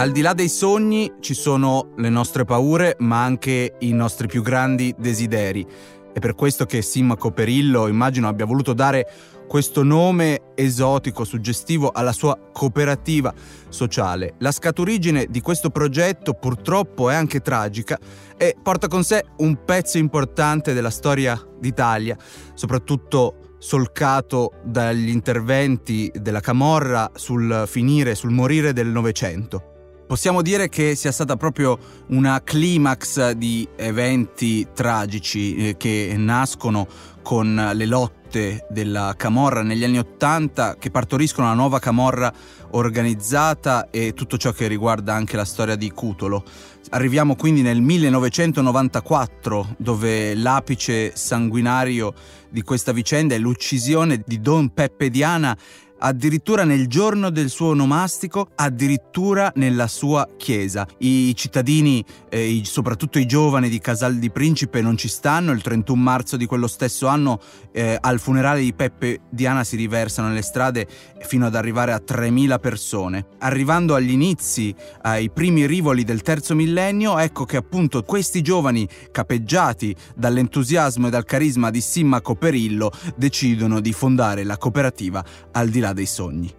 Al di là dei sogni ci sono le nostre paure, ma anche i nostri più grandi desideri. È per questo che Simmaco Perillo immagino abbia voluto dare questo nome esotico, suggestivo alla sua cooperativa sociale. La scaturigine di questo progetto purtroppo è anche tragica e porta con sé un pezzo importante della storia d'Italia, soprattutto solcato dagli interventi della Camorra sul finire, sul morire del Novecento. Possiamo dire che sia stata proprio una climax di eventi tragici eh, che nascono con le lotte della Camorra negli anni Ottanta, che partoriscono la nuova Camorra organizzata e tutto ciò che riguarda anche la storia di Cutolo. Arriviamo quindi nel 1994, dove l'apice sanguinario di questa vicenda è l'uccisione di Don Peppe Diana addirittura nel giorno del suo onomastico, addirittura nella sua chiesa. I cittadini, eh, soprattutto i giovani di Casal di Principe, non ci stanno. Il 31 marzo di quello stesso anno, eh, al funerale di Peppe Diana si riversano nelle strade fino ad arrivare a 3.000 persone. Arrivando agli inizi, ai primi rivoli del terzo millennio, ecco che appunto questi giovani, capeggiati dall'entusiasmo e dal carisma di Simmaco Perillo, decidono di fondare la cooperativa al di là dei sogni.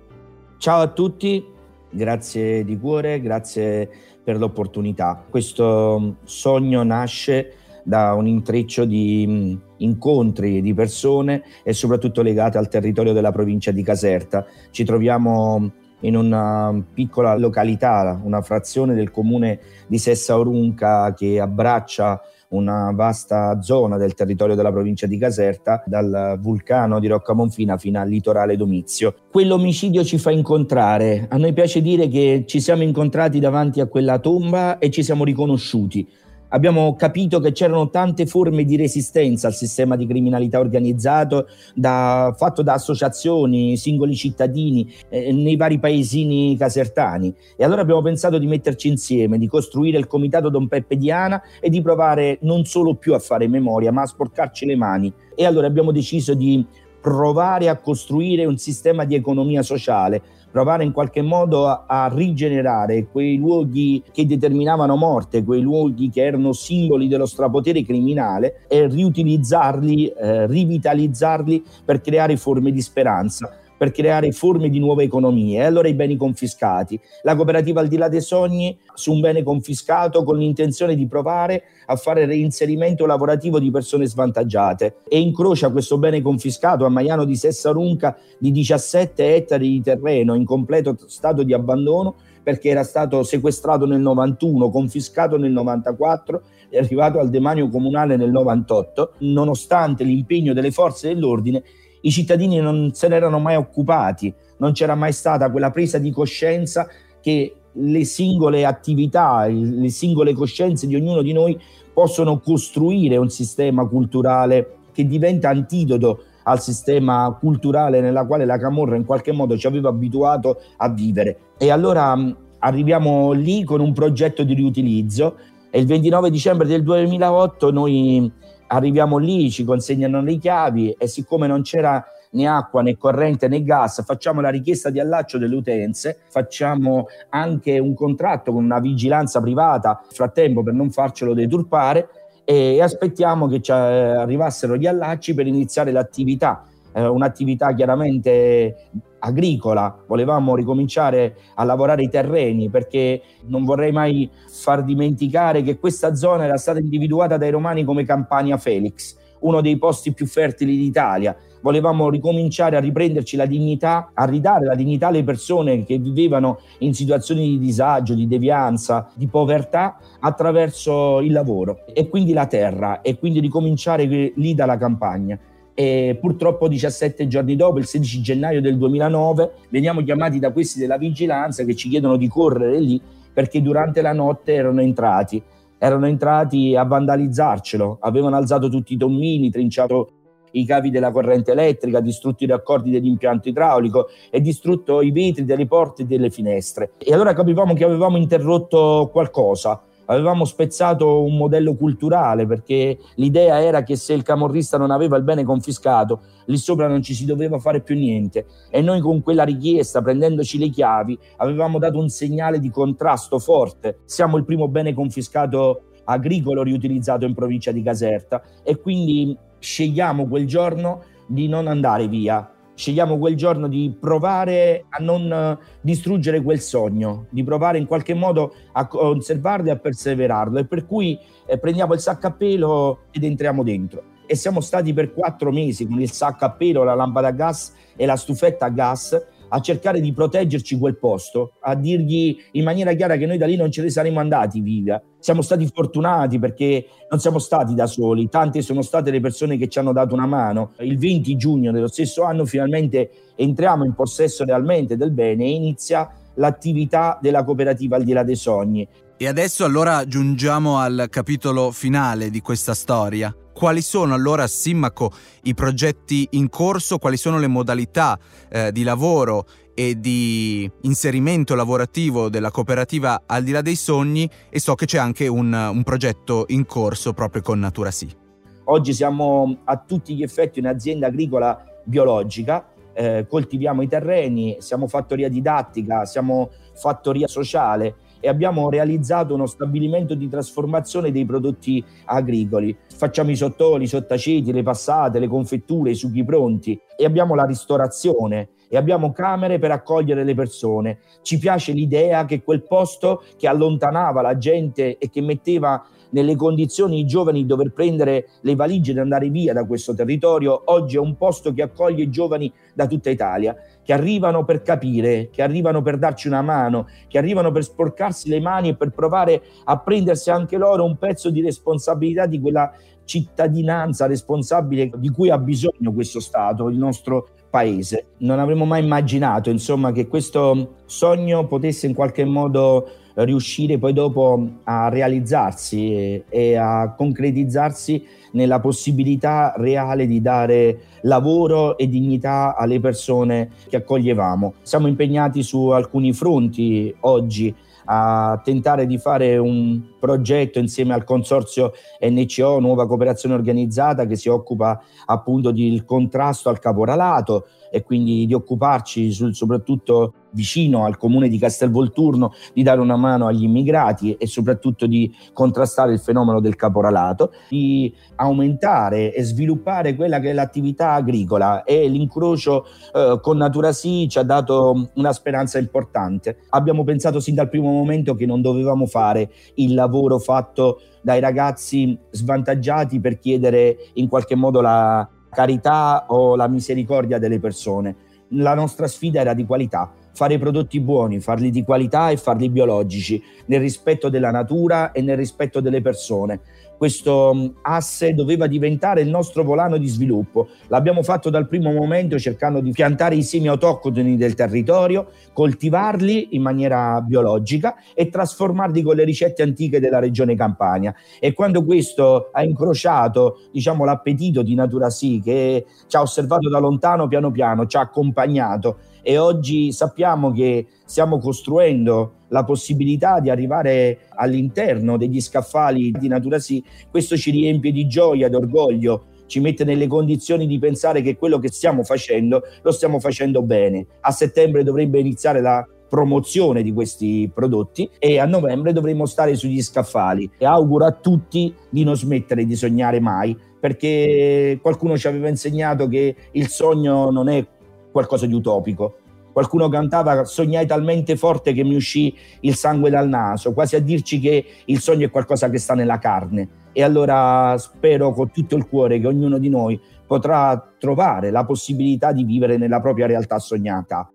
Ciao a tutti, grazie di cuore, grazie per l'opportunità. Questo sogno nasce da un intreccio di mm, incontri di persone e soprattutto legate al territorio della provincia di Caserta. Ci troviamo in una piccola località, una frazione del comune di Sessa Orunca che abbraccia una vasta zona del territorio della provincia di Caserta, dal vulcano di Rocca Monfina fino al litorale Domizio. Quell'omicidio ci fa incontrare. A noi piace dire che ci siamo incontrati davanti a quella tomba e ci siamo riconosciuti abbiamo capito che c'erano tante forme di resistenza al sistema di criminalità organizzato da, fatto da associazioni, singoli cittadini eh, nei vari paesini casertani. E allora abbiamo pensato di metterci insieme, di costruire il comitato Don Peppe Diana e di provare non solo più a fare memoria ma a sporcarci le mani. E allora abbiamo deciso di provare a costruire un sistema di economia sociale provare in qualche modo a, a, rigenerare quei luoghi che determinavano morte, quei luoghi che erano simboli dello strapotere criminale e riutilizzarli, eh, rivitalizzarli per creare forme di speranza per creare forme di nuove economie. E allora i beni confiscati. La cooperativa al di là dei sogni su un bene confiscato con l'intenzione di provare a fare reinserimento lavorativo di persone svantaggiate e incrocia questo bene confiscato a Maiano di Sessarunca di 17 ettari di terreno in completo stato di abbandono perché era stato sequestrato nel 91, confiscato nel 94 è arrivato al demanio comunale nel 98, nonostante l'impegno delle forze dell'ordine i cittadini non se ne erano mai occupati, non c'era mai stata quella presa di coscienza che le singole attività, le singole coscienze di ognuno di noi possono costruire un sistema culturale che diventa antidoto al sistema culturale nella quale la Camorra in qualche modo ci aveva abituato a vivere. E allora arriviamo lì con un progetto di riutilizzo e il 29 dicembre del 2008 noi arriviamo lì, ci consegnano le chiavi e siccome non c'era né acqua né corrente né gas, facciamo la richiesta di allaccio delle utenze, facciamo anche un contratto con una vigilanza privata nel frattempo per non farcelo deturpare e aspettiamo che ci arrivassero gli allacci per iniziare l'attività eh, un'attività chiaramente agricola, volevamo ricominciare a lavorare i terreni perché non vorrei mai far dimenticare che questa zona era stata individuata dai romani come Campania Felix, uno dei posti più fertili d'Italia. Volevamo ricominciare a riprenderci la dignità, a ridare la dignità alle persone che vivevano in situazioni di disagio, di devianza, di povertà attraverso il lavoro e quindi la terra e quindi ricominciare lì dalla campagna e purtroppo 17 giorni dopo, il 16 gennaio del 2009, veniamo chiamati da questi della vigilanza che ci chiedono di correre lì perché durante la notte erano entrati, erano entrati a vandalizzarcelo, avevano alzato tutti i tommini, trinciato i cavi della corrente elettrica, distrutto i raccordi dell'impianto idraulico e distrutto i vetri delle porte e delle finestre. E allora capivamo che avevamo interrotto qualcosa, avevamo spezzato un modello culturale perché l'idea era che se il camorrista non aveva il bene confiscato, lì sopra non ci si doveva fare più niente e noi con quella richiesta, prendendoci le chiavi, avevamo dato un segnale di contrasto forte. Siamo il primo bene confiscato agricolo riutilizzato in provincia di Caserta e quindi scegliamo quel giorno di non andare via, scegliamo quel giorno di provare a non eh, distruggere quel sogno, di provare in qualche modo a conservarlo e a perseverarlo e per cui eh, prendiamo il sacco a pelo ed entriamo dentro. E siamo stati per quattro mesi con il sacco a pelo, la lampada a gas e la stufetta a gas a cercare di proteggerci quel posto, a dirgli in maniera chiara che noi da lì non ce ne saremmo andati viva. Siamo stati fortunati perché non siamo stati da soli, tante sono state le persone che ci hanno dato una mano. Il 20 giugno dello stesso anno finalmente entriamo in possesso realmente del bene e inizia l'attività della cooperativa al di là dei sogni. E adesso allora giungiamo al capitolo finale di questa storia. Quali sono allora, Simmaco, i progetti in corso? Quali sono le modalità eh, di lavoro e di inserimento lavorativo della cooperativa Al di là dei sogni? E so che c'è anche un, un progetto in corso proprio con Natura Sì. Oggi siamo a tutti gli effetti un'azienda agricola biologica, eh, coltiviamo i terreni, siamo fattoria didattica, siamo fattoria sociale e abbiamo realizzato uno stabilimento di trasformazione dei prodotti agricoli. Facciamo i sottoli, i sottaceti, le passate, le confetture, i succhi pronti e abbiamo la ristorazione e abbiamo camere per accogliere le persone. Ci piace l'idea che quel posto che allontanava la gente e che metteva nelle condizioni i giovani di dover prendere le valigie ed andare via da questo territorio, oggi è un posto che accoglie giovani da tutta Italia, che arrivano per capire, che arrivano per darci una mano, che arrivano per sporcarsi le mani e per provare a prendersi anche loro un pezzo di responsabilità di quella cittadinanza responsabile di cui ha bisogno questo Stato, il nostro paese. Non avremmo mai immaginato, insomma, che questo sogno potesse in qualche modo riuscire poi dopo a realizzarsi e, e a concretizzarsi nella possibilità reale di dare lavoro e dignità alle persone che accoglievamo. Siamo impegnati su alcuni fronti oggi a tentare di fare un progetto insieme al consorzio NCO, Nuova Cooperazione Organizzata, che si occupa appunto del contrasto al caporalato e quindi di occuparci sul, soprattutto vicino al comune di Castelvolturno di dare una mano agli immigrati e soprattutto di contrastare il fenomeno del caporalato, di aumentare e sviluppare quella che è l'attività agricola e l'incrocio eh, con Natura Sì ci ha dato una speranza importante. Abbiamo pensato sin dal primo momento che non dovevamo fare il lavoro fatto dai ragazzi svantaggiati per chiedere in qualche modo la carità o la misericordia delle persone. La nostra sfida era di qualità fare prodotti buoni, farli di qualità e farli biologici, nel rispetto della natura e nel rispetto delle persone. Questo mm, asse doveva diventare il nostro volano di sviluppo. L'abbiamo fatto dal primo momento cercando di piantare i semi autoctoni del territorio, coltivarli in maniera biologica e trasformarli con le ricette antiche della regione Campania. E quando questo ha incrociato diciamo, l'appetito di Natura Sì, che ci ha osservato da lontano piano piano, ci ha accompagnato e oggi sappiamo che stiamo costruendo la possibilità di arrivare all'interno degli scaffali di Natura Sì, questo ci riempie di gioia, ed orgoglio, ci mette nelle condizioni di pensare che quello che stiamo facendo lo stiamo facendo bene. A settembre dovrebbe iniziare la promozione di questi prodotti e a novembre dovremo stare sugli scaffali e auguro a tutti di non smettere di sognare mai perché qualcuno ci aveva insegnato che il sogno non è qualcosa di utopico. Qualcuno cantava sognai talmente forte che mi uscì il sangue dal naso, quasi a dirci che il sogno è qualcosa che sta nella carne. E allora spero con tutto il cuore che ognuno di noi potrà trovare la possibilità di vivere nella propria realtà sognata.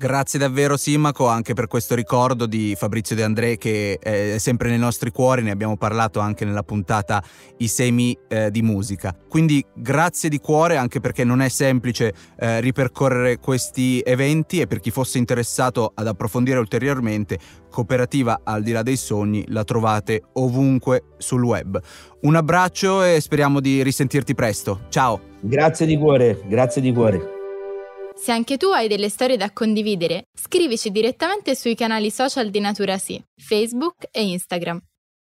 Grazie davvero Simaco anche per questo ricordo di Fabrizio De André che è sempre nei nostri cuori, ne abbiamo parlato anche nella puntata I semi eh, di musica. Quindi grazie di cuore anche perché non è semplice eh, ripercorrere questi eventi e per chi fosse interessato ad approfondire ulteriormente Cooperativa al di là dei sogni la trovate ovunque sul web. Un abbraccio e speriamo di risentirti presto. Ciao! Grazie di cuore, grazie di cuore. Se anche tu hai delle storie da condividere, scrivici direttamente sui canali social di Natura Sì, Facebook e Instagram.